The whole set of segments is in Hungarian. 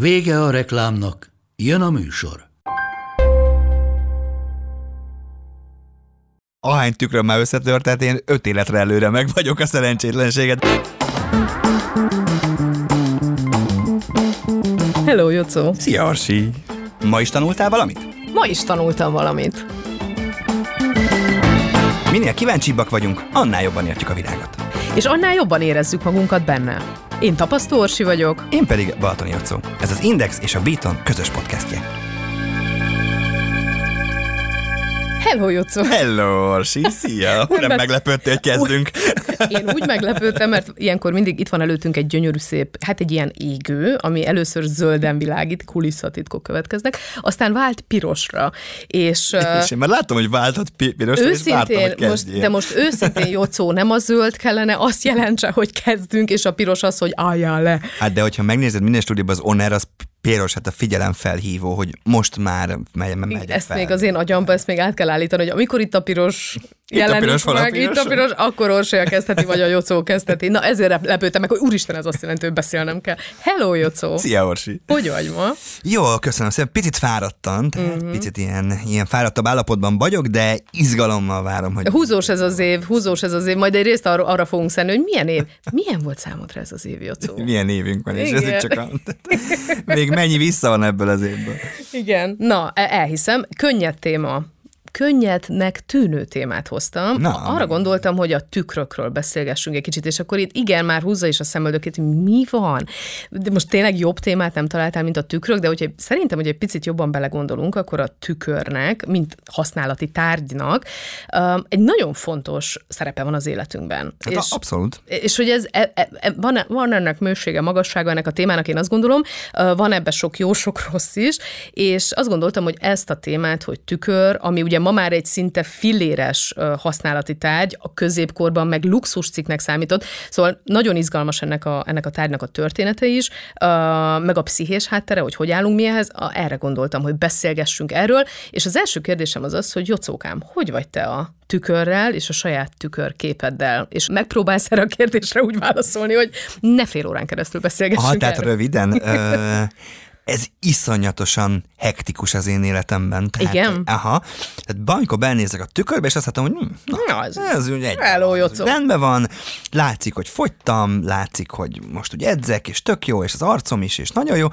Vége a reklámnak, jön a műsor. Ahány tükröm már összetört, tehát én öt életre előre meg vagyok a szerencsétlenséget. Hello, Jocó! Szia, Arsi! Ma is tanultál valamit? Ma is tanultam valamit. Minél kíváncsibbak vagyunk, annál jobban értjük a világot. És annál jobban érezzük magunkat benne. Én Tapasztó Orsi vagyok. Én pedig Balatoni Jocó. Ez az Index és a Beaton közös podcastje. Hello, Jocó! Hello, Orsi! Szia! Nem bet- meglepődtél, hogy kezdünk. Én úgy meglepődtem, mert ilyenkor mindig itt van előttünk egy gyönyörű szép, hát egy ilyen égő, ami először zölden világít, kulisszatitkok következnek, aztán vált pirosra. És, És én már láttam, hogy váltott pi- pirosra, és vártam, Őszintén, hogy most, de most őszintén, Jocó, nem a zöld kellene, azt jelentse, hogy kezdünk, és a piros az, hogy álljál le. Hát de hogyha megnézed minden stúdióban az Honor, az piros, hát a figyelem felhívó, hogy most már megy, megy ezt fel. még az én agyamba, ezt még át kell állítani, hogy amikor itt a piros Itt a jelenik piros, hol a meg, piros? itt a piros, akkor Orsolya kezdheti, vagy a Jocó kezdheti. Na ezért lep- lepődtem meg, hogy úristen, ez azt jelenti, hogy beszélnem kell. Hello, Jocó! Szia, Orsi! Hogy vagy ma? Jó, köszönöm szépen. Picit fáradtan, tehát mm-hmm. picit ilyen, ilyen fáradtabb állapotban vagyok, de izgalommal várom, hogy... Húzós ez az év, húzós ez az év, majd egy részt arra, arra fogunk szenni, hogy milyen év, milyen volt számodra ez az év, Jocó? Milyen évünk van, és ez Igen. itt csak a... Még mennyi vissza van ebből az évből. Igen. Na, e- elhiszem, könnyed téma. Könnyednek tűnő témát hoztam. Na, Arra gondoltam, hogy a tükrökről beszélgessünk egy kicsit, és akkor itt igen, már húzza is a szemöldökét, hogy mi van. De most tényleg jobb témát nem találtál, mint a tükrök, de hogyha szerintem, hogy egy picit jobban belegondolunk, akkor a tükörnek, mint használati tárgynak, egy nagyon fontos szerepe van az életünkben. Hát és... abszolút. És hogy ez, e, e, e- van, van ennek mősége, magassága ennek a témának, én azt gondolom, van ebbe sok jó, sok rossz is, és azt gondoltam, hogy ezt a témát, hogy tükör, ami ugye ma már egy szinte filléres használati tárgy, a középkorban meg luxuscikknek számított, szóval nagyon izgalmas ennek a, ennek a tárgynak a története is, meg a pszichés háttere, hogy hogy állunk mi ehhez, erre gondoltam, hogy beszélgessünk erről, és az első kérdésem az az, hogy Jocókám, hogy vagy te a tükörrel és a saját tükörképeddel, és megpróbálsz erre a kérdésre úgy válaszolni, hogy ne fél órán keresztül beszélgessünk Aha, tehát erről. röviden, ö, ez iszonyatosan hektikus az én életemben. Tehát, Igen? Aha. Tehát amikor belnézek a tükörbe, és azt látom, hogy hm, na, Na, ez- ez úgy egy, Hello, rendben van, látszik, hogy fogytam, látszik, hogy most úgy edzek, és tök jó, és az arcom is, és nagyon jó,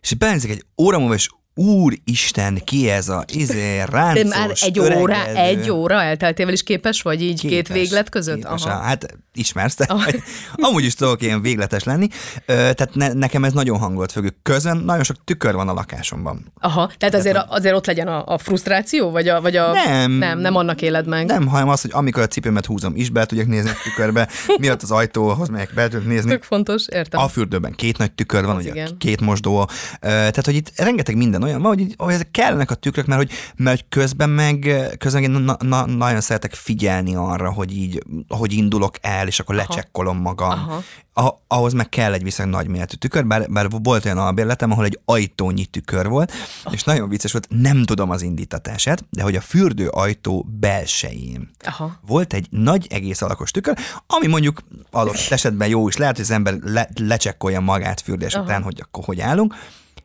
és belnézek egy óra múlva, és Úristen, ki ez a izé, de ráncos, már egy óra, öregedő. egy óra elteltével is képes vagy így két Képes, véglet között? Képes, Aha. hát ismersz te, vagy amúgy is tudok ilyen végletes lenni. Ö, tehát ne, nekem ez nagyon hangolt függő. Közben nagyon sok tükör van a lakásomban. Aha, tehát azért, azért ott legyen a, a frusztráció, vagy a, vagy a... Nem. Nem, nem annak éled meg. Nem, hanem az, hogy amikor a cipőmet húzom, is be tudjak nézni a tükörbe, miatt az ajtóhoz megyek, be tudok nézni. Tök fontos, értem. A fürdőben két nagy tükör van, ugye igen. két mosdó, Ö, tehát hogy itt rengeteg minden olyan van, hogy, így, hogy ezek kellenek a tükrök, mert hogy, mert hogy közben meg, közben meg na, na, nagyon szeretek figyelni arra, hogy így, hogy indulok el, és akkor lecsekkolom magam. Aha. A, ahhoz meg kell egy viszonylag nagy méretű tükör, bár, bár volt olyan albérletem, ahol egy ajtónyi tükör volt, és nagyon vicces volt, nem tudom az indítatását, de hogy a fürdő ajtó belsején Aha. volt egy nagy egész alakos tükör, ami mondjuk adott esetben jó is lehet, hogy az ember le, lecsekkolja magát fürdés Aha. után, hogy akkor hogy állunk,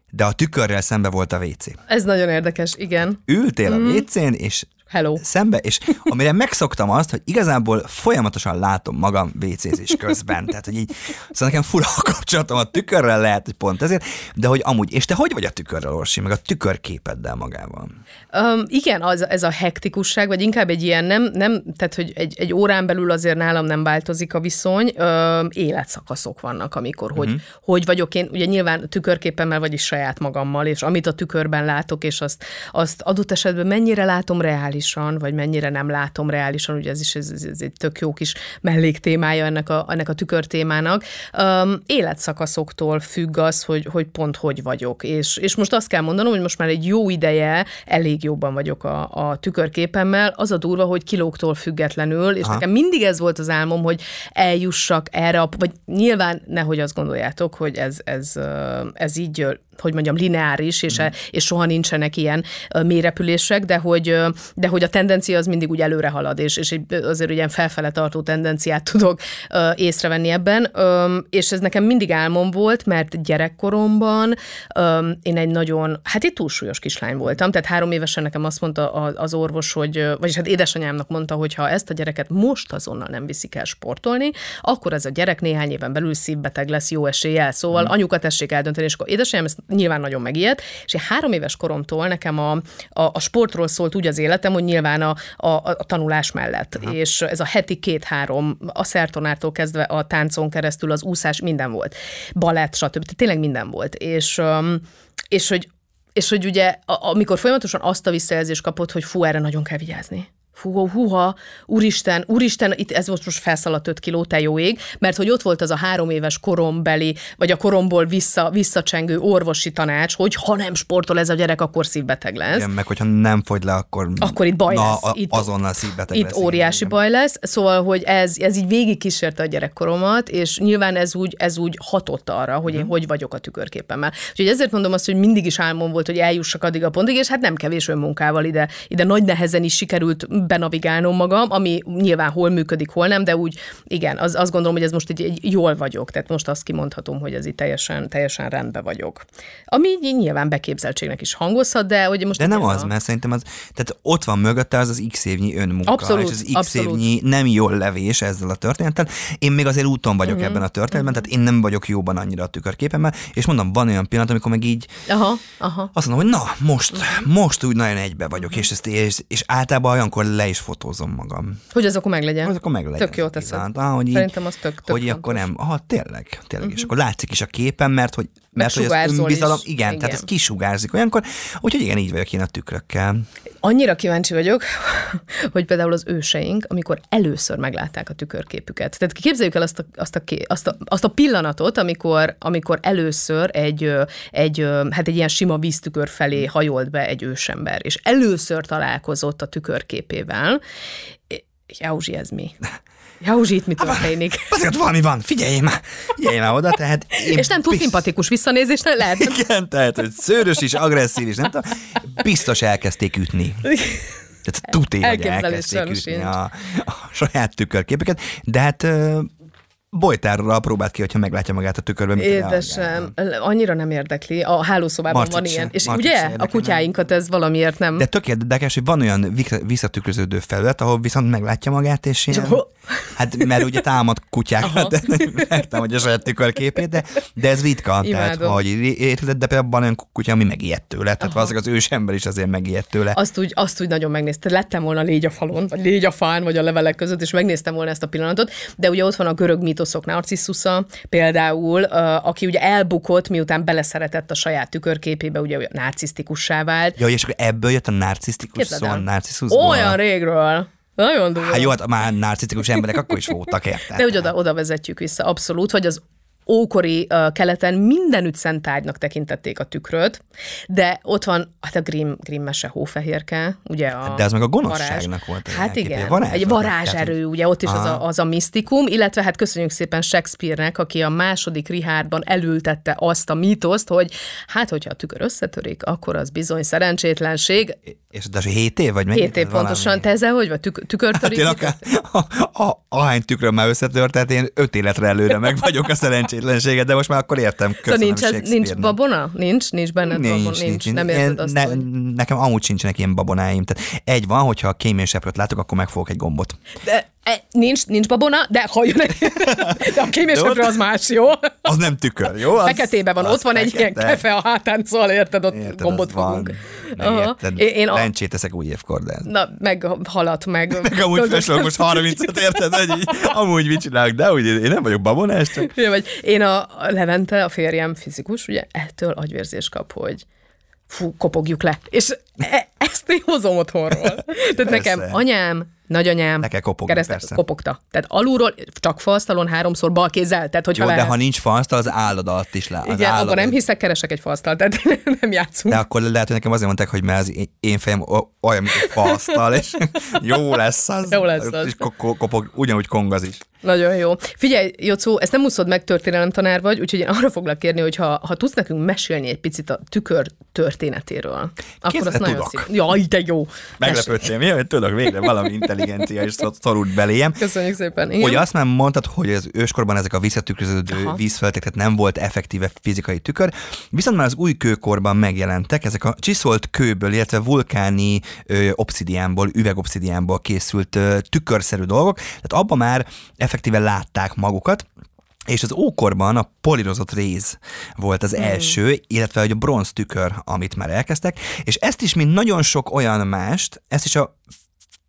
de a tükörrel szembe volt a WC. Ez nagyon érdekes, igen. Ültél a WC-n, és Hello. szembe, és amire megszoktam azt, hogy igazából folyamatosan látom magam WC-zés közben. Tehát, hogy így, szóval nekem fura a kapcsolatom a tükörrel lehet, hogy pont ezért, de hogy amúgy, és te hogy vagy a tükörrel, Orsi, meg a tükörképeddel magával? Um, igen, az, ez a hektikusság, vagy inkább egy ilyen nem, nem tehát hogy egy, egy órán belül azért nálam nem változik a viszony, um, életszakaszok vannak, amikor hogy, uh-huh. hogy vagyok én, ugye nyilván tükörképemmel, vagyis saját magammal, és amit a tükörben látok, és azt, azt adott esetben mennyire látom reális reálisan, vagy mennyire nem látom reálisan, ugye ez is ez, ez, egy tök jó kis melléktémája ennek a, ennek a tükörtémának. Um, életszakaszoktól függ az, hogy, hogy pont hogy vagyok. És, és most azt kell mondanom, hogy most már egy jó ideje elég jobban vagyok a, a tükörképemmel. Az a durva, hogy kilóktól függetlenül, és Aha. nekem mindig ez volt az álmom, hogy eljussak erre, vagy nyilván nehogy azt gondoljátok, hogy ez, ez, ez így hogy mondjam, lineáris, és, mm. és soha nincsenek ilyen mélyrepülések, de hogy, de hogy a tendencia az mindig úgy előre halad, és, és azért ilyen felfele tartó tendenciát tudok észrevenni ebben, és ez nekem mindig álmom volt, mert gyerekkoromban én egy nagyon, hát egy túlsúlyos kislány voltam, tehát három évesen nekem azt mondta az orvos, hogy, vagyis hát édesanyámnak mondta, hogy ha ezt a gyereket most azonnal nem viszik el sportolni, akkor ez a gyerek néhány éven belül szívbeteg lesz jó eséllyel. Szóval mm. anyuka tessék eldönteni, és akkor édesanyám ezt nyilván nagyon megijedt, és én három éves koromtól nekem a, a, a sportról szólt úgy az életem, hogy nyilván a, a, a tanulás mellett, Aha. és ez a heti két-három, a szertonártól kezdve a táncon keresztül az úszás, minden volt. Balett, stb. Tehát tényleg minden volt. És, és hogy és hogy ugye, amikor folyamatosan azt a visszajelzést kapott, hogy fú, erre nagyon kell vigyázni fú, húha, úristen, úristen, itt ez most, most felszaladt 5 kiló, te jó ég, mert hogy ott volt az a három éves korombeli, vagy a koromból vissza, visszacsengő orvosi tanács, hogy ha nem sportol ez a gyerek, akkor szívbeteg lesz. Igen, meg hogyha nem fogy le, akkor, akkor itt baj na, lesz. Itt, azonnal szívbeteg itt lesz. Itt óriási igen. baj lesz, szóval, hogy ez, ez így végig kísérte a gyerekkoromat, és nyilván ez úgy, ez úgy hatott arra, hogy én hmm. hogy vagyok a tükörképemmel. Úgyhogy ezért mondom azt, hogy mindig is álmom volt, hogy eljussak addig a pontig, és hát nem kevés önmunkával ide, ide nagy nehezen is sikerült benavigálnom magam, ami nyilván hol működik, hol nem, de úgy igen, az, azt gondolom, hogy ez most egy, egy jól vagyok, tehát most azt kimondhatom, hogy ez itt teljesen, teljesen rendben vagyok. Ami nyilván beképzeltségnek is hangozhat, de hogy most... De nem az, a... mert szerintem az, tehát ott van mögötte az az x évnyi önmunka, abszolút, és az x abszolút. évnyi nem jól levés ezzel a történettel. Én még azért úton vagyok uh-huh. ebben a történetben, uh-huh. tehát én nem vagyok jóban annyira a tükörképemmel, és mondom, van olyan pillanat, amikor meg így aha, aha. azt mondom, hogy na, most, uh-huh. most úgy nagyon egybe vagyok, és, ezt, és, és általában olyankor le is fotózom magam. Hogy az akkor meglegyen. Az akkor meglegyen. Tök jó teszed. Ah, hogy Szerintem az tök, tök Hogy fontos. akkor nem, ah, tényleg, tényleg, uh-huh. és Mhm. akkor látszik is a képen, mert hogy mert hogy az önbizalom, igen, igen, tehát ez kisugárzik olyankor, úgyhogy igen, így vagyok én a tükrökkel. Annyira kíváncsi vagyok, hogy például az őseink, amikor először meglátták a tükörképüket. Tehát képzeljük el azt a, azt a, azt a, azt a pillanatot, amikor, amikor először egy, egy, hát egy ilyen sima víztükör felé hajolt be egy ősember, és először találkozott a tükörképével. Jauzsi, ez mi? Jauzsi, itt mi történik? Azért valami van, figyelj már, figyelj már oda, tehát... Én és nem túl szimpatikus visszanézés, nem lehet. Igen, tehát, hogy szőrös is, agresszív is, nem tudom, biztos elkezdték ütni. Tehát tuti, hogy elkezdték ütni a, a saját tükörképeket, de hát bolytárra próbált ki, hogyha meglátja magát a tükörben. Édesem, annyira nem érdekli. A hálószobában Marcit van ilyen. Sem. És Marcit ugye a kutyáinkat ez valamiért nem. De tök érdekes, hogy van olyan visszatükröződő felület, ahol viszont meglátja magát, és ilyen... Hát mert ugye támad kutyákat, de nem hogy a saját tükörképét, de, de ez ritka. Tehát, hogy érted, de például van olyan kutya, ami megijedt tőle, tehát valószínűleg az ősember is azért megijedt tőle. Azt úgy, azt úgy nagyon megnézte. Lettem volna légy a falon, vagy légy a fán, vagy a levelek között, és megnéztem volna ezt a pillanatot, de ugye ott van a görög mítoszok Narcisszusza például, aki ugye elbukott, miután beleszeretett a saját tükörképébe, ugye narcisztikussá vált. Ja, és akkor ebből jött a narcisztikus szó, a narcisszusból. Olyan régről. Nagyon durva. Hát jó, hát már narcisztikus emberek akkor is voltak, érted? De hogy oda, oda vezetjük vissza, abszolút, hogy az ókori uh, keleten mindenütt szent tárgynak tekintették a tükröt, de ott van hát a Grimm, Grimm mese hófehérke, ugye a De az meg a gonoszságnak volt. Hát igen, varázs, egy varázserő, ugye ott is az a, az a misztikum, illetve hát köszönjük szépen Shakespeare-nek, aki a második Richardban elültette azt a mítoszt, hogy hát, hogyha a tükör összetörik, akkor az bizony szerencsétlenség. És az 7 év, vagy mennyi? 7 év pontosan. Te ezzel hogy vagy? Tük- tükörtörik? Hát én akár, a, a, ahány tükröm már összetört, tehát én öt életre előre meg vagyok a szerencsétlenséget, de most már akkor értem. Köszönöm nincs, ez, nincs babona? Nincs? Nincs benned nincs, babona? Nincs, nincs. Nem én, azt, ne, hogy... Nekem amúgy sincsenek ilyen babonáim. Tehát egy van, hogyha a kéményseprőt látok, akkor megfogok egy gombot. De nincs, nincs babona, de ha jön egy, de a kémésköprő az más, jó? Az nem tükör, jó? Az, Feketében van, ott van fekete. egy ilyen kefe a hátán, szóval érted, ott érted, gombot fogunk. Érted, én a... lencsét eszek új évkor, de... Na, meg halat, meg... meg amúgy most 30-at, érted, így, amúgy mit csinálok, de úgy én nem vagyok babonás, csak... Ja, vagy én a Levente, a férjem fizikus, ugye ettől agyvérzés kap, hogy fú, kopogjuk le. És e- ezt én hozom otthonról. Tehát nekem Persze. anyám, nagyanyám Le kell kopogni, kereszte- persze. kopogta. Tehát alulról, csak falsztalon háromszor bal kézzel, tehát hogyha Jó, de lehet. ha nincs falsztal, az állad alatt is le. az Igen, állad- abban nem hiszek, keresek egy falsztalt, tehát nem játszunk. De akkor lehet, hogy nekem azért mondták, hogy mert az én- fejem olyan, mint egy falsztal, és jó lesz az. Jó lesz az. És ko- ko- kopog, ugyanúgy kongaz is. Nagyon jó. Figyelj, Jocó, ezt nem úszod meg, történelem tanár vagy, úgyhogy én arra foglak kérni, hogy ha, ha tudsz nekünk mesélni egy picit a tükör történetéről, akkor Képzeld, azt nagyon szív. Jaj, de jó. Mi? Hogy tudok végre valami intelligencia is szor- szorult beléjem. Köszönjük szépen. Igen? Hogy azt már mondtad, hogy az őskorban ezek a visszatükröződő tehát nem volt effektíve fizikai tükör, viszont már az új kőkorban megjelentek, ezek a csiszolt kőből, illetve vulkáni ö, obszidiánból, üvegobszidiánból készült ö, tükörszerű dolgok, tehát abban már effektíve látták magukat, és az ókorban a polírozott réz volt az első, illetve hogy a bronz tükör, amit már elkezdtek, és ezt is, mint nagyon sok olyan mást, ezt is a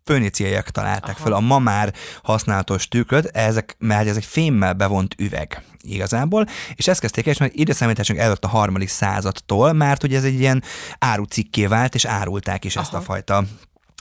föníciaiak találták fel, a ma már használatos tükröt, ezek, mert ez egy fémmel bevont üveg igazából, és ezt kezdték el, és majd időszámításunk előtt a harmadik századtól, mert ugye ez egy ilyen árucikké vált, és árulták is ezt a fajta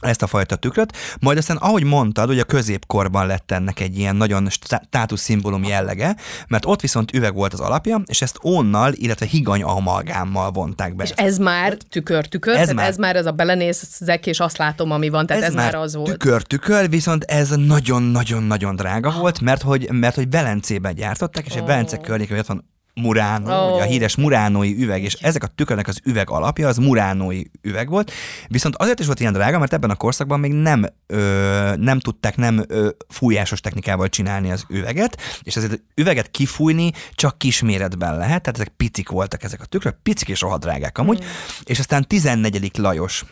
ezt a fajta tükröt, majd aztán, ahogy mondtad, hogy a középkorban lett ennek egy ilyen nagyon státuszszimbólum jellege, mert ott viszont üveg volt az alapja, és ezt ónnal, illetve higany amalgámmal vonták be. És ez már tükör-tükör, ez, már- ez már ez a belenézek, és azt látom, ami van, tehát ez, ez már az volt. Tükör, tükör, viszont ez nagyon-nagyon-nagyon drága volt, mert hogy, mert hogy Velencében gyártották, és egy Velence környékén van Murano, Ó. ugye a híres muránói üveg, és ezek a tükörnek az üveg alapja, az muránói üveg volt, viszont azért is volt ilyen drága, mert ebben a korszakban még nem, ö, nem tudták nem ö, fújásos technikával csinálni az üveget, és ezért az üveget kifújni csak kisméretben lehet, tehát ezek picik voltak ezek a tükrök, picik és rohadt drágák amúgy, és aztán 14. Lajos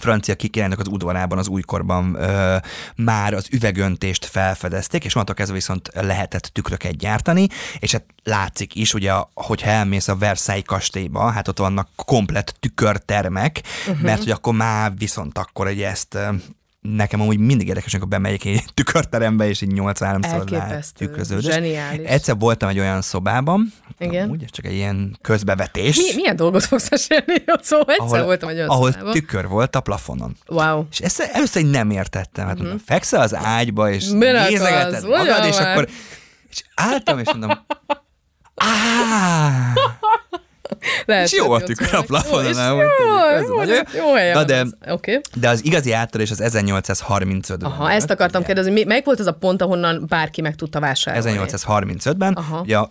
francia kikirálynak az udvarában az újkorban ö, már az üvegöntést felfedezték, és onnantól kezdve viszont lehetett tükröket gyártani, és hát látszik is, ugye, hogyha elmész a Versailles kastélyba, hát ott vannak komplett tükörtermek, uh-huh. mert hogy akkor már viszont akkor egy ezt Nekem amúgy mindig érdekes, amikor bemegyek egy tükörterembe, és így 83 szor Elképesztő. tükröződés. Zseniális. Egyszer voltam egy olyan szobában, Igen. amúgy, csak egy ilyen közbevetés, Mi, milyen dolgot fogsz mesélni, Jocó? Egyszer ahol, voltam egy olyan ahol szobában. tükör volt a plafonon. Wow. És ezt először nem értettem, hát mondom, fekszel az ágyba, és. Minek nézegeted az? magad, és már. akkor és álltam, és mondom, áh, Lehet, és jó a tükör a meg- plafonon, és nem? Jó, jó, jó, jó helyen Na de. Oké. de az igazi áttörés az 1835-ben. Aha, ezt akartam kérdezni. Melyik volt az a pont, ahonnan bárki meg tudta vásárolni? 1835-ben, Aha. ugye a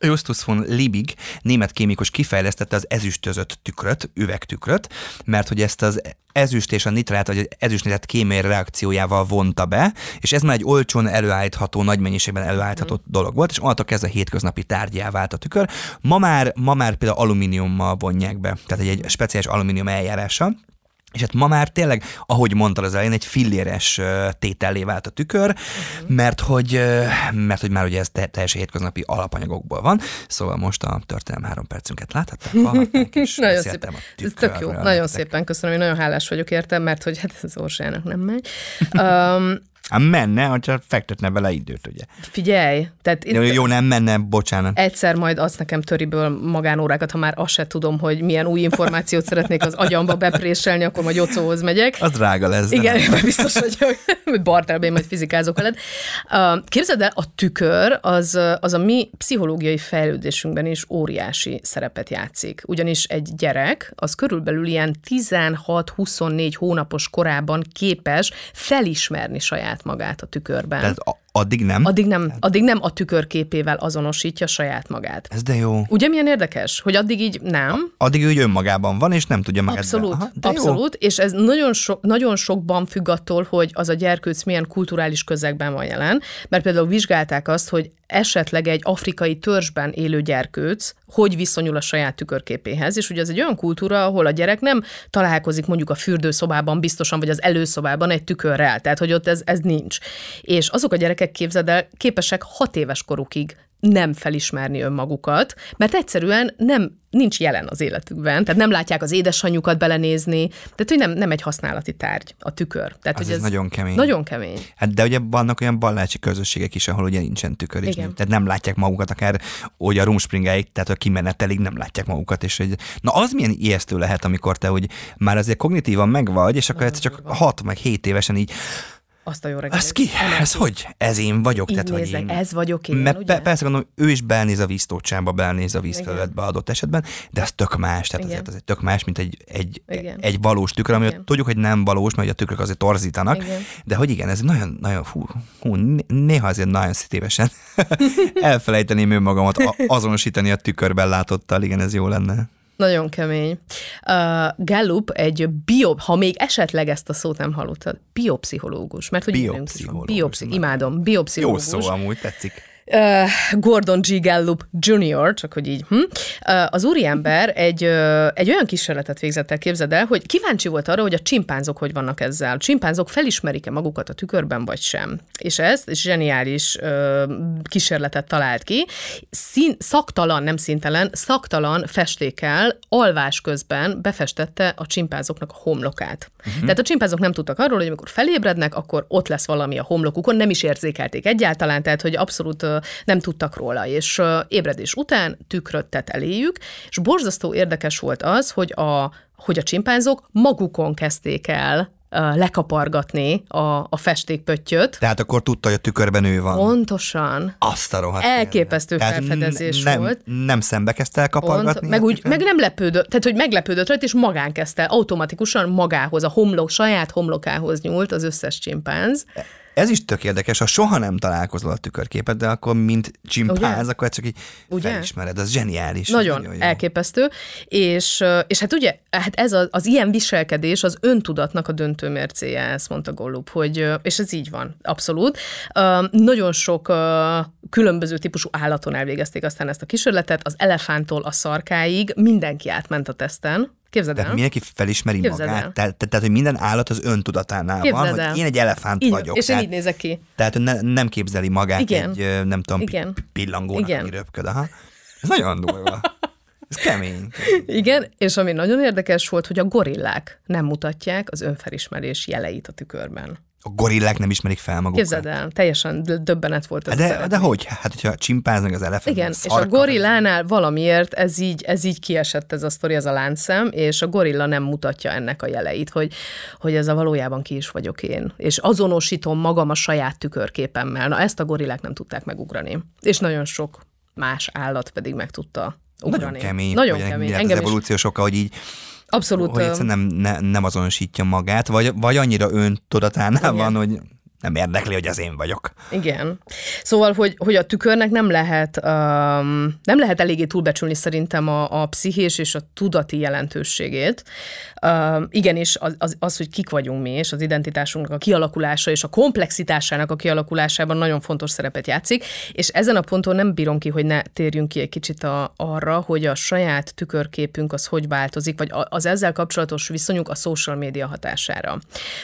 Justus von Liebig, német kémikus kifejlesztette az ezüstözött tükröt, üvegtükröt, mert hogy ezt az ezüst és a nitrát, vagy ezüstnitrát kémiai reakciójával vonta be, és ez már egy olcsón előállítható, nagy mennyiségben előállítható Mhm. dolog volt, és onnantól kezdve hétköznapi tárgyá vált a tükör. Ma már, ma már például alumíniummal vonják be, tehát egy, egy speciális alumínium eljárással, és hát ma már tényleg, ahogy mondtad az elején, egy filléres tétellé vált a tükör, Mhm. mert hogy, mert hogy már ugye ez te- teljesen hétköznapi alapanyagokból van. Szóval most a történelem három percünket láthatták, hallhatták, és Nagyon szépen. a Ez tök jó. Nagyon szépen köszönöm, hogy nagyon hálás vagyok érte, mert hogy hát ez az Orsának nem megy. Um, Hát menne, ha csak fektetne vele időt, ugye. figyelj, tehát itt Jó, jó, nem menne, bocsánat. egyszer majd azt nekem töriből magánórákat, ha már azt se tudom, hogy milyen új információt szeretnék az agyamba bepréselni, akkor majd Jocóhoz megyek. Az drága lesz. Igen, nem. biztos vagyok, hogy Bartelben majd fizikázok veled. Képzeld el, a tükör az, az a mi pszichológiai fejlődésünkben is óriási szerepet játszik. Ugyanis egy gyerek az körülbelül ilyen 16-24 hónapos korában képes felismerni saját magát a tükörben. Tehát addig nem. Addig nem, addig nem a tükörképével azonosítja saját magát. Ez de jó. Ugye milyen érdekes, hogy addig így nem, Addig ő önmagában van, és nem tudja magát. Abszolút, Aha, de jó. abszolút, és ez nagyon, so, nagyon sokban függ attól, hogy az a gyerkőc milyen kulturális közegben van jelen, mert például vizsgálták azt, hogy esetleg egy afrikai törzsben élő gyerkőc hogy viszonyul a saját tükörképéhez, és ugye ez egy olyan kultúra, ahol a gyerek nem találkozik mondjuk a fürdőszobában biztosan, vagy az előszobában egy tükörrel, tehát hogy ott ez, ez nincs. És azok a gyerekek, képzeld el, képesek hat éves korukig nem felismerni önmagukat, mert egyszerűen nem nincs jelen az életükben, tehát nem látják az édesanyjukat belenézni, tehát hogy nem, nem egy használati tárgy a tükör. Tehát, Az hogy ez nagyon kemény. Nagyon kemény. Hát de ugye vannak olyan ballácsi közösségek is, ahol ugye nincsen tükör is. Igen. Tehát nem látják magukat, akár hogy a rumspringáig, tehát a kimenetelig nem látják magukat. És hogy, na az milyen ijesztő lehet, amikor te hogy már azért kognitívan megvagy, és akkor egyszer csak 6 meg 7 évesen így, Azt a jó reggelt. ez ki? Ez hogy? Ez én vagyok? Így tehát, nézek, én... ez vagyok én, Mert ugye? pe- persze gondolom, ő is belnéz a víztócsába, belnéz a vízfelületbe adott esetben, de az tök más, tehát Igen. azért az egy tök más, mint egy, egy, Igen. egy valós tükör, ami Igen. tudjuk, hogy nem valós, mert a tükrök azért torzítanak, Igen. de hogy igen, ez nagyon, nagyon, hú, né- néha azért nagyon szítévesen elfelejteném önmagamat azonosítani a tükörben látottal, igen, ez jó lenne. Nagyon kemény. Uh, Gallup egy bio, ha még esetleg ezt a szót nem hallottad, biopszichológus, mert hogy. Biopszichológus, Biopszi, imádom, Jó biopszichológus. szó amúgy, tetszik. Gordon G. Gallup Jr., csak hogy így. Hm? Az úriember egy, egy olyan kísérletet végzett el, képzeld el, hogy kíváncsi volt arra, hogy a csimpánzok hogy vannak ezzel. A csimpánzok felismerik-e magukat a tükörben, vagy sem. És ezt zseniális kísérletet talált ki. Szín, szaktalan, nem szintelen, szaktalan festékkel alvás közben befestette a csimpánzoknak a homlokát. Uh-huh. Tehát a csimpánzok nem tudtak arról, hogy amikor felébrednek, akkor ott lesz valami a homlokukon, nem is érzékelték egyáltalán, tehát hogy abszolút nem tudtak róla, és ébredés után tükröt tett eléjük, és borzasztó érdekes volt az, hogy a, hogy a csimpánzok magukon kezdték el lekapargatni a, a festékpöttyöt. Tehát akkor tudta, hogy a tükörben ő van. Pontosan. Azt a rohadt Elképesztő élet. felfedezés nem, volt. Nem szembe kezdte el kapargatni? Pont, meg, úgy, meg nem lepődött, tehát hogy meglepődött rajta, és magán kezdte, automatikusan magához, a homlok, saját homlokához nyúlt az összes csimpánz. Ez is tök érdekes, ha soha nem találkozol a tükörképet, de akkor mint csimpánz, Ugye? akkor csak így Ugye? felismered, ez zseniális. Nagyon, jó. elképesztő, és, és hát ugye, hát ez az, az ilyen viselkedés az öntudatnak a döntő mércéje, ezt mondta Gollup, hogy, és ez így van, abszolút. Nagyon sok különböző típusú állaton elvégezték aztán ezt a kísérletet, az elefántól a szarkáig, mindenki átment a teszten, Képzeld Tehát el. mindenki felismeri Képzeld magát. el. Tehát, tehát, hogy minden állat az öntudatánál Képzeld van, el. hogy én egy elefánt Így, vagyok. És én tehát, így nézek ki. tehát ne, nem képzeli magát Igen. egy, nem tudom, Igen. pi- pillangónak, Igen. ami röpköd. Aha. Ez nagyon durva. Ez kemény. Igen, és ami nagyon érdekes volt, hogy a gorillák nem mutatják az önfelismerés jeleit a tükörben. A gorillák nem ismerik fel magukat. Képzeld el, teljesen döbbenet volt ez az De, de hogy? Hát, hogyha meg az elefánt. Igen, és a gorillánál valamiért ez így, ez így kiesett ez a sztori, ez a láncszem, és a gorilla nem mutatja ennek a jeleit, hogy, hogy ez a valójában ki is vagyok én. És azonosítom magam a saját tükörképemmel. Na ezt a gorillák nem tudták megugrani. És nagyon sok más állat pedig meg tudta ugrani. Nagyon kemény. Nagyon kemény. Engem az is evolúciós oka, hogy így abszolút hogy egyszerűen nem, ne, nem azonosítja magát, vagy, vagy annyira öntudatánál van, hogy nem érdekli, hogy az én vagyok. Igen. Szóval, hogy, hogy a tükörnek nem lehet, um, nem lehet eléggé túlbecsülni szerintem a, a pszichés és a tudati jelentőségét. Um, igenis, az, az, az, hogy kik vagyunk mi, és az identitásunknak a kialakulása és a komplexitásának a kialakulásában nagyon fontos szerepet játszik, és ezen a ponton nem bírom ki, hogy ne térjünk ki egy kicsit a, arra, hogy a saját tükörképünk az hogy változik, vagy az ezzel kapcsolatos viszonyunk a social média hatására.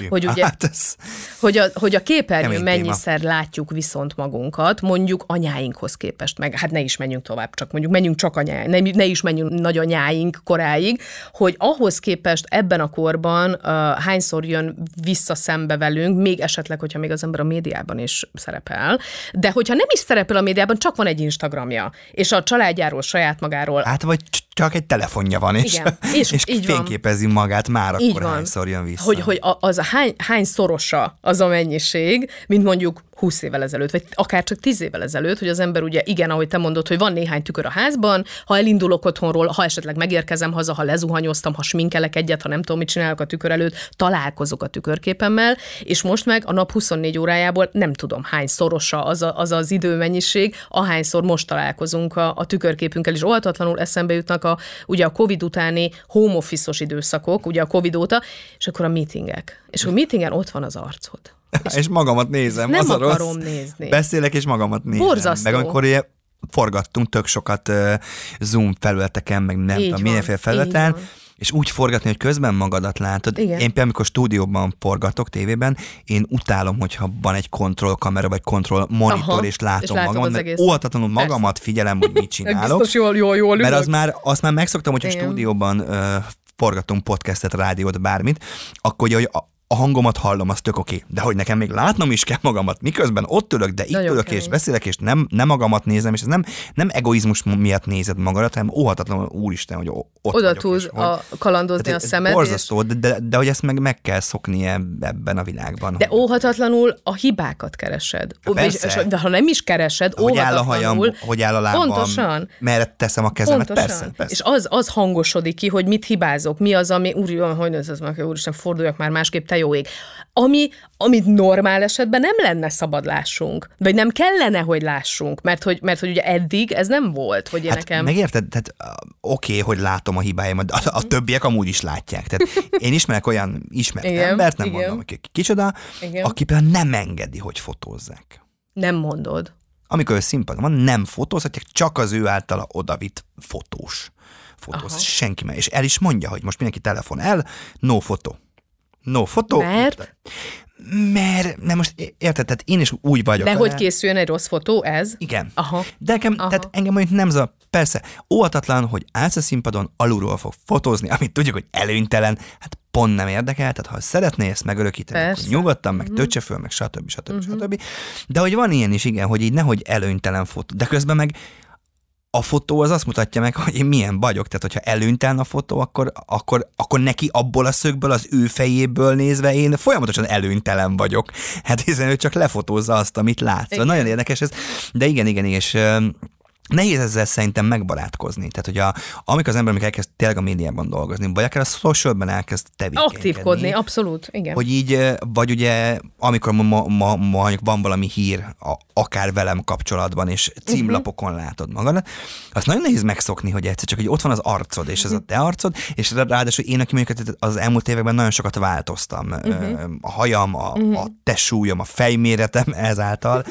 Hogy ugye, Hát ez, hogy a, hogy a képernyőn Kemény téma. mennyiszer látjuk viszont magunkat, mondjuk anyáinkhoz képest, meg hát ne is menjünk tovább, csak mondjuk menjünk csak anyáink, ne, ne is menjünk nagyanyáink koráig, hogy ahhoz képest ebben a korban uh, hányszor jön vissza szembe velünk, még esetleg, hogyha még az ember a médiában is szerepel, de hogyha nem is szerepel a médiában, csak van egy Instagramja, és a családjáról, saját magáról, hát vagy csak egy telefonja van, és, Igen, és és így van. fényképezi magát, már Így akkor van. hányszor jön vissza. Hogy, hogy az a hány, hány szorosa az a mennyiség, mint mondjuk 20 évvel ezelőtt, vagy akár csak 10 évvel ezelőtt, hogy az ember ugye, igen, ahogy te mondod, hogy van néhány tükör a házban, ha elindulok otthonról, ha esetleg megérkezem haza, ha lezuhanyoztam, ha sminkelek egyet, ha nem tudom, mit csinálok a tükör előtt, találkozok a tükörképemmel, és most meg a nap 24 órájából nem tudom hány szorosa az a, az, az időmennyiség, ahányszor most találkozunk a, a tükörképünkkel, és óhatatlanul eszembe jutnak a, ugye a Covid utáni home office-os időszakok, ugye a Covid óta, és akkor a meetingek. És a meetingen ott van az arcod. És magamat nézem, Nem az a rossz. akarom nézni. Beszélek, és magamat nézem. Borzasztó. Meg amikor ugye forgattunk tök sokat uh, Zoom felületeken, meg nem tudom, mindenféle felületen, és úgy forgatni, hogy közben magadat látod. Igen. Én például, amikor stúdióban forgatok tévében, én utálom, hogyha van egy kontrollkamera, vagy kontroll monitor, Aha, és látom és látod magamat, az mert egészet. óhatatlanul magamat figyelem, hogy mit csinálok. Biztos jól, jól, jól Mert az már, azt már megszoktam, hogyha Igen. stúdióban ö, forgatunk podcastet, rádiót, bármit, akkor ugye, hogy a, hangomat hallom, az tök oké. De hogy nekem még látnom is kell magamat, miközben ott ülök, de itt Nagyon ülök és beszélek, és nem, nem magamat nézem, és ez nem, nem egoizmus miatt nézed magadat, hanem óhatatlanul, úristen, hogy ott Oda tudsz és hogy- a, kalandozni Tehát a ez szemed, és, Borzasztó, de, de, de, hogy ezt meg, meg kell szokni eb- ebben a világban. de óhatatlanul a hibákat keresed. Ha persze. És, és, de ha nem is keresed, hogy áll a óhatatlanul... hajam, hogy áll a lábam, Pontosan. merre teszem a kezemet, Pontosan. persze, persze. És az, az hangosodik ki, hogy mit hibázok, mi az, ami, úr, hogy ez már, úristen, forduljak már másképp, te jó ég. Ami, amit normál esetben nem lenne szabad lássunk, vagy nem kellene, hogy lássunk, mert hogy, mert hogy ugye eddig ez nem volt, hogy én Hát nekem... megérted? Tehát oké, okay, hogy látom a hibáimat, a, a többiek amúgy is látják. Tehát én ismerek olyan ismert Igen, embert, nem igen. mondom, hogy ki- kicsoda, Igen. aki például nem engedi, hogy fotózzák. Nem mondod. Amikor ő színpadon van, nem fotózhatják, csak az ő általa odavitt fotós. Fotóz Aha. senki más. És el is mondja, hogy most mindenki telefon el, no fotó. No fotó. Mert? Mert, nem most érted, tehát én is úgy vagyok. De hogy készüljön egy rossz fotó, ez? Igen. Aha. De nekem, Aha. tehát engem mondjuk nem zavar. Persze, óhatatlan, hogy állsz a színpadon, alulról fog fotózni, amit tudjuk, hogy előnytelen, hát pont nem érdekel, tehát ha szeretné ezt megörökíteni, akkor Persze. Mhm. nyugodtan, meg töcse föl, meg stb. stb. stb. De hogy van ilyen is, igen, hogy így nehogy előnytelen fotó, de közben meg a fotó az azt mutatja meg, hogy én milyen vagyok. Tehát, hogyha előnytelen a fotó, akkor, akkor, akkor neki abból a szögből, az ő fejéből nézve én folyamatosan előnytelen vagyok. Hát hiszen ő csak lefotózza azt, amit látsz. Szóval Igen. nagyon érdekes ez. De igen, igen, és Nehéz ezzel szerintem megbarátkozni. Tehát, hogy a, amikor az ember amikor elkezd tényleg a médiában dolgozni, vagy akár a socialben elkezd tevékenykedni. Aktívkodni, abszolút, igen. Hogy így, vagy ugye, amikor ma, ma, ma, van valami hír, a, akár velem kapcsolatban, és címlapokon uh-huh. látod magad, azt nagyon nehéz megszokni, hogy egyszer csak hogy ott van az arcod, és ez a te arcod, és rá- ráadásul én, aki mondjuk az elmúlt években nagyon sokat változtam, uh-huh. a hajam, a, uh-huh. a testsúlyom, a fejméretem ezáltal,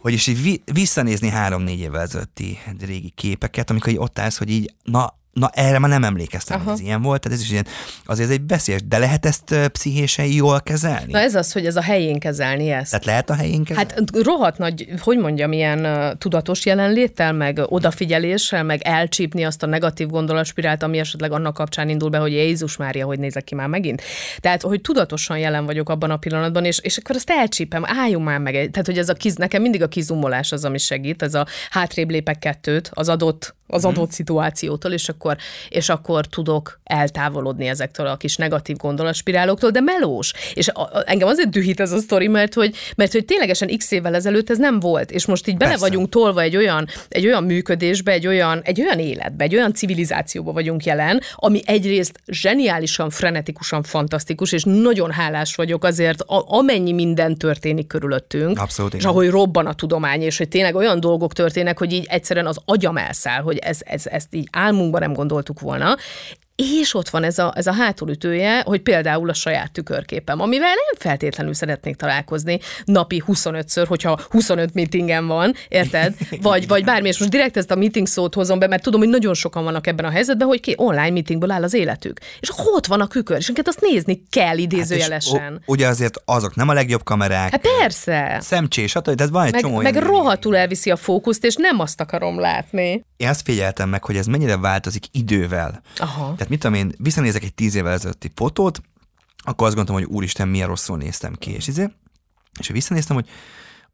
hogy is így vi- visszanézni három-négy évvel ezelőtti régi képeket, amikor így ott állsz, hogy így, na, na erre már nem emlékeztem, hogy Aha. ez ilyen volt, tehát ez is ilyen, azért ez egy veszélyes, de lehet ezt pszichésen jól kezelni? Na ez az, hogy ez a helyén kezelni ezt. Tehát lehet a helyén kezelni? Hát rohadt nagy, hogy mondjam, ilyen uh, tudatos jelenléttel, meg odafigyeléssel, meg elcsípni azt a negatív gondolatspirált, ami esetleg annak kapcsán indul be, hogy Jézus Mária, hogy nézek ki már megint. Tehát, hogy tudatosan jelen vagyok abban a pillanatban, és, és akkor azt elcsípem, álljunk már meg. Tehát, hogy ez a kiz, nekem mindig a kizumolás az, ami segít, ez a hátrébb lépek kettőt az adott az adott szituációtól, és akkor, és akkor tudok eltávolodni ezektől a kis negatív gondolatspiráloktól, de melós. És a, a, engem azért dühít ez a sztori, mert hogy, mert hogy ténylegesen x évvel ezelőtt ez nem volt, és most így bele Persze. vagyunk tolva egy olyan, egy olyan működésbe, egy olyan, egy olyan életbe, egy olyan civilizációba vagyunk jelen, ami egyrészt zseniálisan, frenetikusan fantasztikus, és nagyon hálás vagyok azért, a, amennyi minden történik körülöttünk, Abszolút, és igen. ahogy robban a tudomány, és hogy tényleg olyan dolgok történnek, hogy így egyszerűen az agyam elszáll, hogy ez, ez, ezt így álmunkban nem gondoltuk volna, és ott van ez a, ez a hátulütője, hogy például a saját tükörképem, amivel nem feltétlenül szeretnék találkozni napi 25-ször, hogyha 25 meetingen van, érted? Vagy, vagy bármi, és most direkt ezt a meeting szót hozom be, mert tudom, hogy nagyon sokan vannak ebben a helyzetben, hogy ki online meetingből áll az életük. És ott van a kükör, és neked azt nézni kell Hát idézőjelesen. u- ugye azért azok nem a legjobb kamerák, Hát persze. szemcsés, stb. Tehát van egy Meg, csomó meg olyan- rohadtul elviszi a fókuszt, és nem azt akarom látni. Én azt figyeltem meg, hogy ez mennyire változik idővel. Aha. Tehát mit tudom én, visszanézek egy tíz évvel ezelőtti fotót, akkor azt gondoltam, hogy úristen, milyen rosszul néztem ki, és izé, és visszanéztem, hogy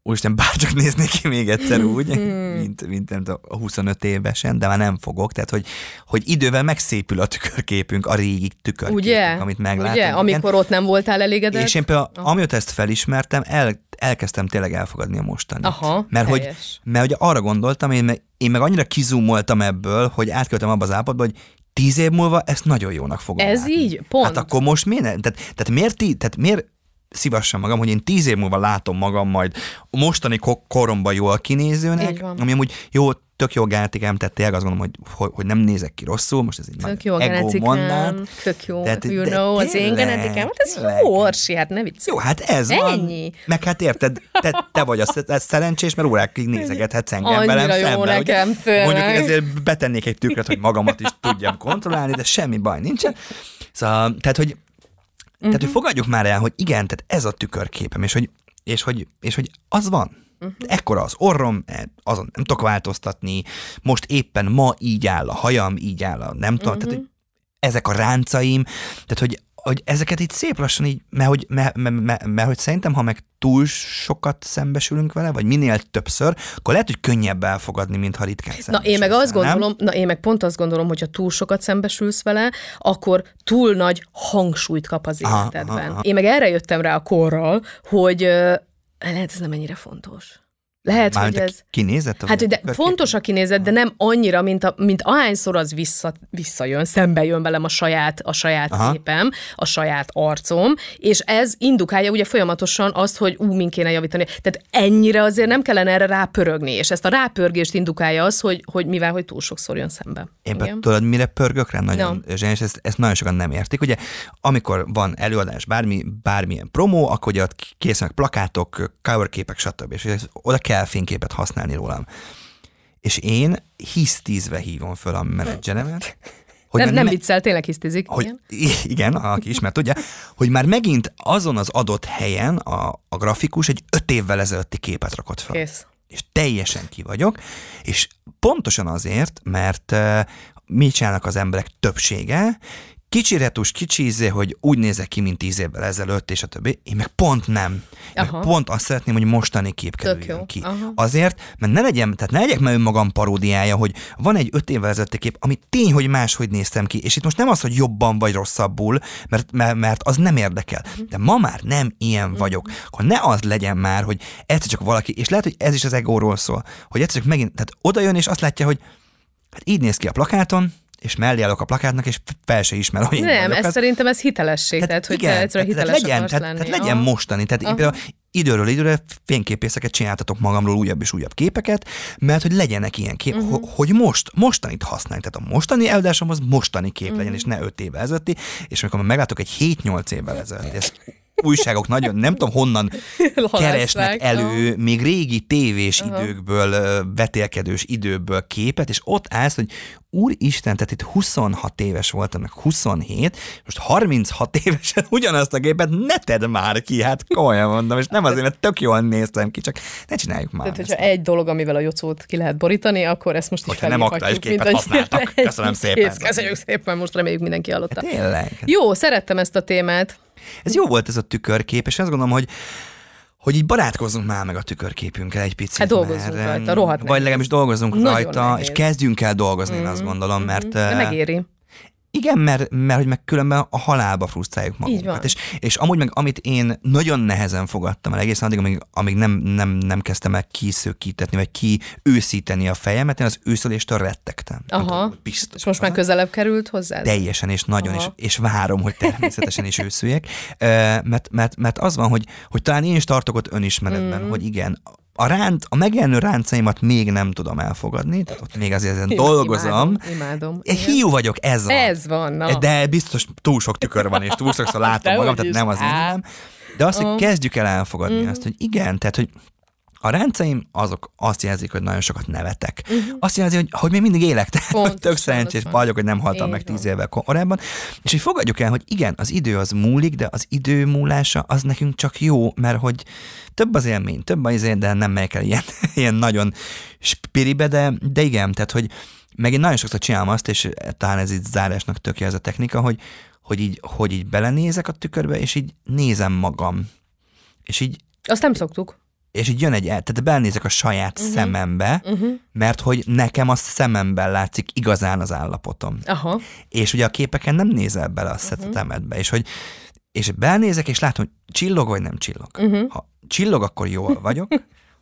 úristen, bárcsak néznék ki még egyszer úgy, mint, mint nem tudom, a 25 évesen, de már nem fogok, tehát hogy, hogy idővel megszépül a tükörképünk, a régi tükörképünk, Ugye? amit meglátunk. Ugye? igen. Amikor ott nem voltál elégedett? És én például, amióta ezt felismertem, el, elkezdtem tényleg elfogadni a mostanit. Aha, mert hogy, mert hogy arra gondoltam, én én meg annyira kizumoltam ebből, hogy átköltem abba az állapotba, hogy tíz év múlva ezt nagyon jónak fogom Ez látni. így? Pont. Hát akkor most miért nem? Tehát, tehát miért, ti, tehát miért szívassam magam, hogy én tíz év múlva látom magam majd mostani ko- koromban jól kinézőnek, ami amúgy jó, tök jó genetikám, tehát tényleg azt gondolom, hogy, hogy, hogy nem nézek ki rosszul, most ez egy Tök jó ego mondat. tök jó, Tehát, you de know, az én tényleg, genetikám, hát ez tényleg. jó, Orsi, hát ne vicc. Jó, hát ez Ennyi. van. Meg hát érted, te, te vagy a sz- szerencsés, mert órákig nézegethetsz engem Annyira velem jó szemben. ugye? nekem, tényleg. Mondjuk, ezért betennék egy tükröt, hogy magamat is tudjam kontrollálni, de semmi baj nincsen. Szóval, tehát, hogy, tehát, Mhm. hogy fogadjuk már el, hogy igen, tehát ez a tükörképem, és hogy, és hogy, és hogy az van. Mhm. Ekkora az orrom, e, azon nem tudok változtatni, most éppen ma így áll a hajam, így áll a nem tudom, tehát, Mhm. hogy ezek a ráncaim, tehát hogy, hogy ezeket itt szép lassan így, mert hogy, mert, mert, mert, mert hogy szerintem, ha meg túl sokat szembesülünk vele, vagy minél többször, akkor lehet, hogy könnyebb elfogadni, mint ha ritkán Na én meg azt vele, nem? gondolom, na én meg pont azt gondolom, hogy ha túl sokat szembesülsz vele, akkor túl nagy hangsúlyt kap az Aha, életedben. aha, aha. Én meg erre jöttem rá a korral, hogy lehet ez nem ennyire fontos. Lehet, Mármint hogy ez... kinézet? Hát, de fontos a kinézet, de nem annyira, mint, a, mint ahányszor az vissza, visszajön, szembe jön velem a saját, a saját Aha. képem, a saját arcom, és ez indukálja ugye folyamatosan azt, hogy ú, min kéne javítani. Tehát ennyire azért nem kellene erre rápörögni, és ezt a rápörgést indukálja az, hogy, hogy mivel, hogy túl sokszor jön szembe. Én pedig tudod, mire pörgök rá nagyon no. zseniás, ezt, ezt nagyon sokan nem értik. Ugye, amikor van előadás, bármi, bármilyen promó, akkor ugye ott készülnek plakátok, coverképek, stb. És oda kell fényképet használni rólam. És én hisztízve hívom föl a menedzseremet, hogy nem, nem me- viccel, tényleg hisztizik. hogy igen. aki ismer tudja, hogy már megint azon az adott helyen a, a grafikus egy öt évvel ezelőtti képet rakott fel Kész. és teljesen ki vagyok, és pontosan azért, mert uh, mit csinálnak az emberek többsége, kicsi retus, kicsi ízé, hogy úgy nézek ki, mint tíz évvel ezelőtt, és a többi. Én meg pont nem. Meg pont azt szeretném, hogy mostani kép kerüljön ki. Aha. Azért, mert ne legyen, tehát ne legyek már önmagam paródiája, hogy van egy öt évvel ezelőtti kép, ami tény, hogy máshogy néztem ki, és itt most nem az, hogy jobban vagy rosszabbul, mert, mert, mert az nem érdekel. Mhm. De ma már nem ilyen vagyok. Akkor ne az legyen már, hogy egyszer csak valaki, és lehet, hogy ez is az egóról szól, hogy egyszer csak megint, tehát oda jön, és azt látja, hogy hát így néz ki a plakáton, és mellé állok a plakátnak, és fel se ismer, hogy én Nem, vagyok ez az. szerintem ez hitelesség, tehát, hogy te egyszerűen tehát, hiteles legyen, tehát, lenni. tehát legyen Aha. mostani. Tehát én például időről időre fényképészeket csináltatok magamról újabb és újabb képeket, mert hogy legyenek ilyen kép, Mhm. uh-huh. hogy most, mostanit használni. Tehát a mostani előadásom az mostani kép Mhm. uh-huh. legyen, és ne 5 évvel ezelőtti, és amikor meglátok egy 7-8 évvel ezelőtti, ez újságok nagyon, nem tudom honnan keresnek elő még régi tévés időkből, ö, vetélkedős időből képet, és ott állsz, hogy úristen, tehát itt 26 éves voltam, meg 27, most 36 évesen ugyanazt a képet ne tedd már ki, hát komolyan mondom, és nem azért, mert tök jól néztem ki, csak ne csináljuk már Tehát, ezt. hogyha egy dolog, amivel a jocót ki lehet borítani, akkor ezt most is Hogyha nem aktuális képet mindannyian. használtak. Köszönöm szépen. Kész, köszönjük szépen, most reméljük mindenki hallotta. Tényleg. Jó, szerettem ezt a témát. Ez jó volt ez a tükörkép, és azt gondolom, hogy hogy így barátkozzunk már meg a tükörképünkkel egy picit. Hát dolgozzunk mert, rajta, rohadt Vagy nehéz. legalábbis dolgozzunk Nagyon rajta, nehéz. és kezdjünk el dolgozni, én azt gondolom, mert... De eh, megéri. Igen, mert, mert hogy meg különben a halálba frusztráljuk magunkat. van. És, és amúgy meg, amit én nagyon nehezen fogadtam el egészen addig, amíg, amíg nem, nem, nem kezdtem el kiszökítetni, vagy kiőszíteni a fejemet, én az őszöléstől rettegtem. Aha. tudom, Biztos. És most már közelebb került hozzá? Teljesen, és nagyon, és, Aha. és várom, hogy természetesen is őszüljek, mert, mert, mert az van, hogy, hogy talán én is tartok ott önismeretben, Mm. hogy igen, a, ránc, a megjelenő ráncaimat még nem tudom elfogadni, tehát ott még azért ezen dolgozom. Imádom. imádom. Én hiú vagyok, ez van. Ez van, na. De biztos túl sok tükör van, és túl sokszor látom magam, tehát nem az én Á. hibám. De azt, hogy kezdjük el elfogadni Mhm. azt, hogy igen, tehát, hogy a ráncaim azok azt jelzik, hogy nagyon sokat nevetek. Azt jelzi, hogy, hogy még mindig élek, tehát Pontosan, tök szerencsés vagyok, hogy nem haltam Így meg tíz évvel korábban. És hogy fogadjuk el, hogy igen, az idő az múlik, de az idő múlása az nekünk csak jó, mert hogy több az élmény, több az élmény, de nem megyek el ilyen, ilyen nagyon spiribe, de, de igen, tehát hogy meg én nagyon sokszor csinálom azt, és talán ez itt zárásnak tök jó ez a technika, hogy, hogy, így, hogy így belenézek a tükörbe, és így nézem magam. És így Azt nem szoktuk. És így jön egy tehát belenézek a saját uh-huh. szemembe, uh-huh. mert hogy nekem a szememben látszik igazán az állapotom. Aha. És ugye a képeken nem nézel bele a szetetemedbe, és hogy és belenézek, és látom, hogy csillog vagy nem csillog. Uh-huh. Ha csillog, akkor jól vagyok,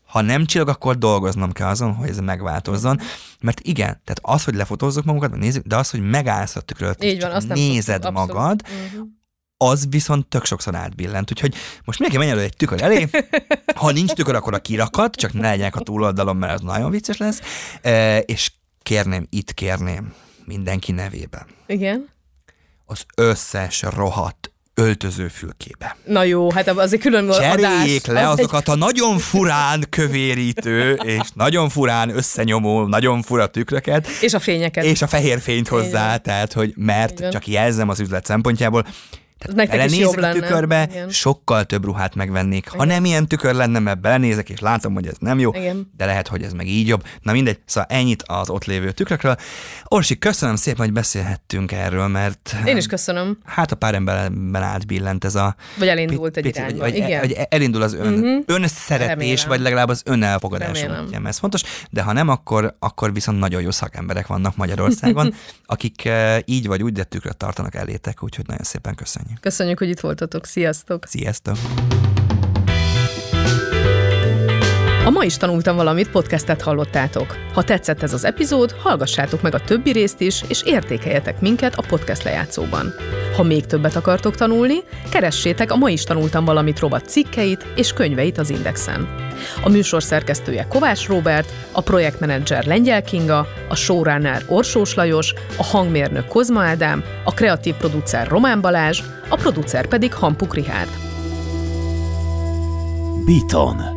ha nem csillog, akkor dolgoznom kell azon, hogy ez megváltozzon. Mert igen, tehát az, hogy lefotózzuk magunkat, nézzük, de az, hogy megállsz a Így van, azt nem nézed abszolút. magad, Mhm. Az viszont tök sokszor átbillent. Úgyhogy most mindenki menjen elő egy tükör elé, ha nincs tükör, akkor a kirakat, csak ne legyenek a túloldalon, mert az nagyon vicces lesz, e, és kérném, itt kérném mindenki nevében Igen. az összes rohadt öltözőfülkébe. Na jó, hát azért külön Cseréljék adás. le Az azokat a nagyon furán kövérítő, és nagyon furán összenyomó, nagyon fura tükröket, Egy... És a fényeket. és a fehér fényt hozzá, Igen. tehát, hogy mert Igen. csak jelzem az üzlet szempontjából, tehát Nektek belenézek a lenne. tükörbe, Igen. sokkal több ruhát megvennék. Ha nem ilyen tükör lenne, mert belenézek, és látom, hogy ez nem jó, Igen. de lehet, hogy ez meg így jobb. Na mindegy, szóval ennyit az ott lévő tükrökről. Orsi, köszönöm szépen, hogy beszélhettünk erről, mert Én is köszönöm. hát a pár emberben átbillent ez a... Vagy elindult egy irányba. Vagy, vagy, Igen. vagy elindul az ön, uh-huh. önszeretés, Remélem. vagy legalább az önelfogadás útján. Ez fontos, de ha nem, akkor, akkor viszont nagyon jó szakemberek vannak Magyarországon, akik eh, így vagy úgy, de tükröt tartanak elétek, úgyhogy nagyon szépen köszönjük. Köszönjük, hogy itt voltatok. Sziasztok! Sziasztok! A ma is tanultam valamit, podcastet hallottátok. Ha tetszett ez az epizód, hallgassátok meg a többi részt is, és értékeljetek minket a podcast lejátszóban. Ha még többet akartok tanulni, keressétek a Ma is tanultam valamit rovat cikkeit és könyveit az Indexen. A műsor szerkesztője Kovács Róbert, a projektmenedzser Lengyel Kinga, a showrunner Orsós Lajos, a hangmérnök Kozma Ádám, a kreatív producer Román Balázs, a producer pedig Hampuk Rihárd. Beaton.